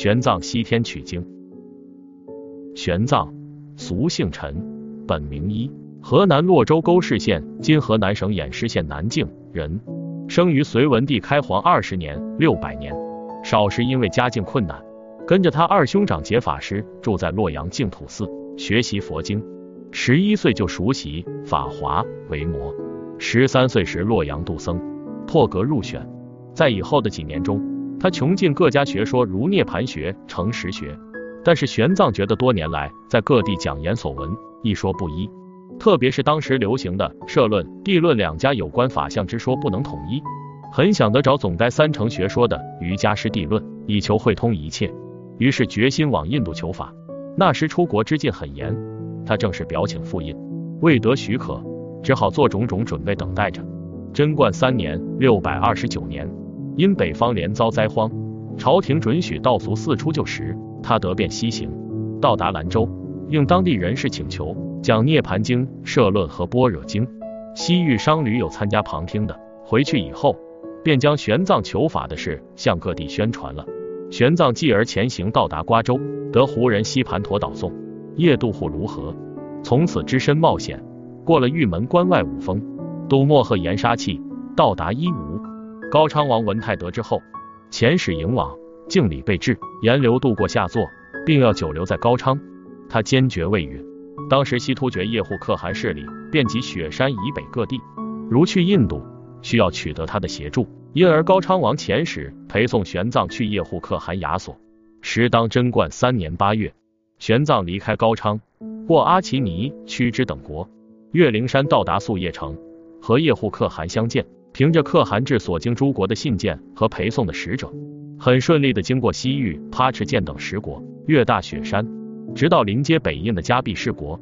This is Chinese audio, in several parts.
玄奘西天取经。玄奘，俗姓陈，本名一，河南洛州沟市县（今河南省偃师县南境）人，生于隋文帝开皇二十年（六百年）。少时因为家境困难，跟着他二兄长结法师住在洛阳净土寺学习佛经。十一岁就熟悉法华、维摩。十三岁时洛阳度僧，破格入选。在以后的几年中，他穷尽各家学说，如涅盘学、成实学。但是玄奘觉得多年来在各地讲言所闻一说不一，特别是当时流行的社论、地论两家有关法相之说不能统一，很想得找总该三成学说的瑜伽师地论，以求会通一切。于是决心往印度求法。那时出国之禁很严，他正是表请复印，未得许可，只好做种种准备等待着。贞观三年（六百二十九年），因北方连遭灾荒，朝廷准许道俗四出就时。他得便西行，到达兰州，应当地人士请求，讲《涅盘经》《摄论》和《般若经》。西域商旅有参加旁听的，回去以后，便将玄奘求法的事向各地宣传了。玄奘继而前行，到达瓜州，得胡人西盘陀导送，夜渡护卢河，从此只身冒险，过了玉门关外五峰，渡漠河盐沙气，到达伊吾。高昌王文泰得知后，遣使迎往。敬礼备至，沿流渡过下座，并要久留在高昌。他坚决未允。当时西突厥叶护可汗势力遍及雪山以北各地，如去印度，需要取得他的协助，因而高昌王遣使陪送玄奘去叶护可汗亚所。时当贞观三年八月，玄奘离开高昌，过阿奇尼、屈之等国，越灵山到达宿叶城，和叶护可汗相见。凭着可汗至所经诸国的信件和陪送的使者。很顺利的经过西域、帕赤涧等十国，越大雪山，直到临接北印的迦毕士国。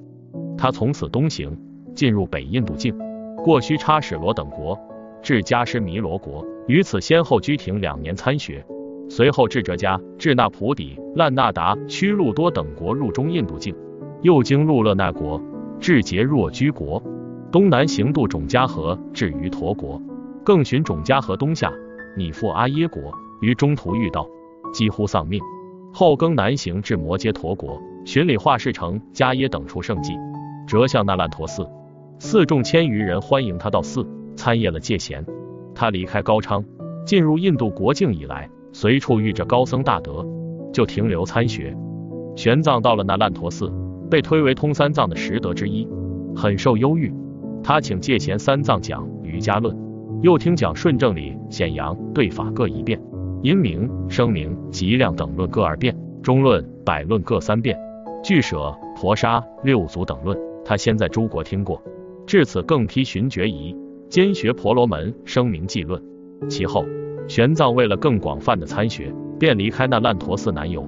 他从此东行，进入北印度境，过须差史罗等国，至迦湿弥罗国，于此先后居停两年参学。随后至哲迦、至那普底、烂那达、屈路多等国，入中印度境，又经路勒那国，至杰若居国，东南行渡种迦河，至于陀国，更寻种家河东下，拟赴阿耶国。于中途遇到，几乎丧命。后更南行至摩揭陀国，巡礼化世城、迦耶等处圣迹，折向那烂陀寺，寺众千余人欢迎他到寺参谒了戒贤。他离开高昌，进入印度国境以来，随处遇着高僧大德，就停留参学。玄奘到了那烂陀寺，被推为通三藏的十德之一，很受忧郁。他请戒贤三藏讲瑜伽论，又听讲顺正理、显扬对法各一遍。因明、声明、极量等论各二遍，中论、百论各三遍，俱舍、婆沙、六祖等论，他先在诸国听过，至此更批寻觉疑，兼学婆罗门、声明记论。其后，玄奘为了更广泛的参学，便离开那烂陀寺南游，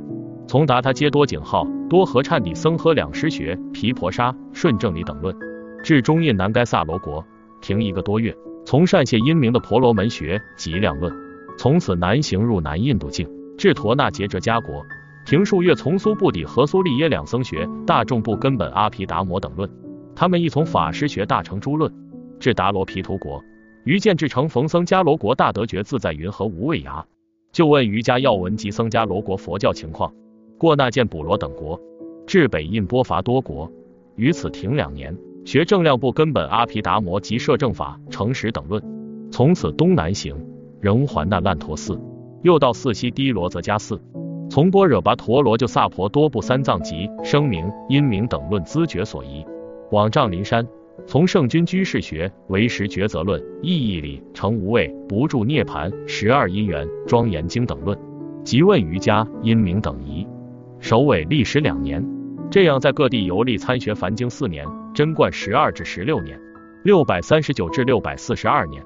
从达他揭多景号、多和忏底僧和两师学毗婆沙、顺正理等论，至中印南该萨罗国，停一个多月，从善谢因明的婆罗门学及量论。从此南行入南印度境，至陀那杰哲迦国，停数月，从苏布底和苏利耶两僧学大众部根本阿毗达摩等论，他们亦从法师学大乘诸论，至达罗毗荼国，于见至成逢僧迦罗国大德觉自在云和无畏崖，就问瑜伽要闻及僧迦罗国佛教情况。过那见补罗等国，至北印波伐多国，于此停两年，学正量部根本阿毗达摩及摄正法诚实等论，从此东南行。仍还那烂陀寺，又到寺西低罗则迦寺，从般若跋陀罗就萨婆多部三藏及声明、因明等论资觉所依，往丈林山，从圣君居士学为实抉择论、意义理、成无畏、不住涅盘、十二因缘、庄严经等论，即问瑜伽、因明等疑，首尾历时两年，这样在各地游历参学梵经四年，贞观十二至十六年，六百三十九至六百四十二年，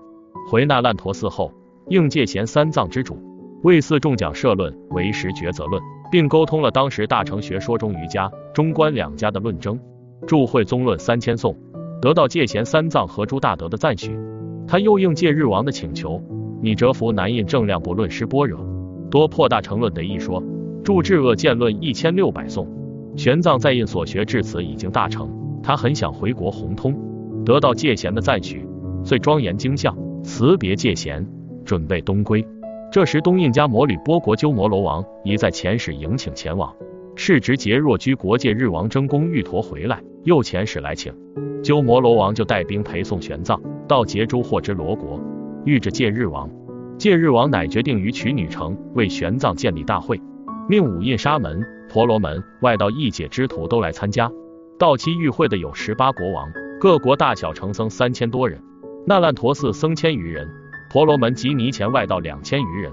回那烂陀寺后。应戒贤三藏之主，为四众讲社论、为实抉择论，并沟通了当时大乘学说中瑜伽、中观两家的论争，著会宗论三千颂，得到戒贤三藏和诸大德的赞许。他又应戒日王的请求，拟折服南印正量部论师般若，多破大乘论的一说，著智恶见论一千六百颂。玄奘在印所学至此已经大成，他很想回国弘通，得到戒贤的赞许，遂庄严经相，辞别戒贤。准备东归，这时东印家魔女波国鸠摩罗王已在遣使迎请前往。世侄节若居国界日王争功玉陀回来，又遣使来请。鸠摩罗王就带兵陪送玄奘到杰珠或之罗国，遇着戒日王。戒日王乃决定于曲女城为玄奘建立大会，命五印沙门、婆罗门、外道一解之徒都来参加。到期与会的有十八国王，各国大小乘僧三千多人，那烂陀寺僧千余人，婆罗门及尼前外道两千余人。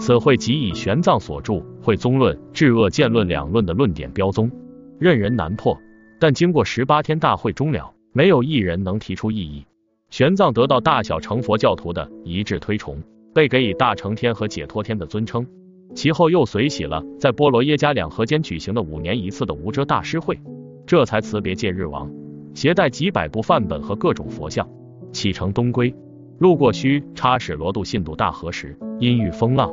此会即以玄奘所著《会宗论》《至恶见论》两论的论点标宗，任人难破。但经过十八天大会终了，没有一人能提出异议。玄奘得到大小乘佛教徒的一致推崇，被给以大乘天和解脱天的尊称。其后又随喜了在波罗耶加两河间举行的五年一次的无遮大师会，这才辞别戒日王，携带几百部范本和各种佛像，启程东归。路过须差使罗度信度大河时，因遇风浪。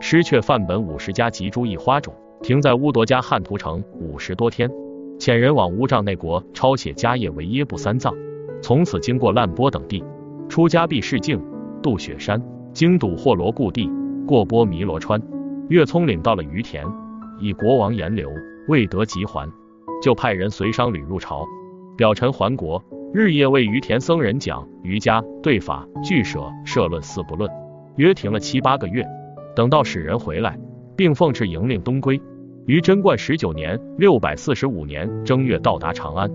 失却范本五十家及诸异花种，停在乌夺加汉图城五十多天。遣人往乌藏内国抄写迦叶为耶布三藏，从此经过烂波等地，出迦毕世境，渡雪山，经堵霍罗故地，过波弥罗川，岳聪领到了于田，以国王言流未得即还，就派人随商旅入朝，表陈还国，日夜为于田僧人讲瑜伽、对法、俱舍、社论四不论，约停了七八个月。等到使人回来，并奉敕迎令东归。于贞观十九年（六百四十五年）正月到达长安，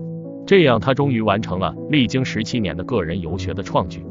这样他终于完成了历经十七年的个人游学的创举。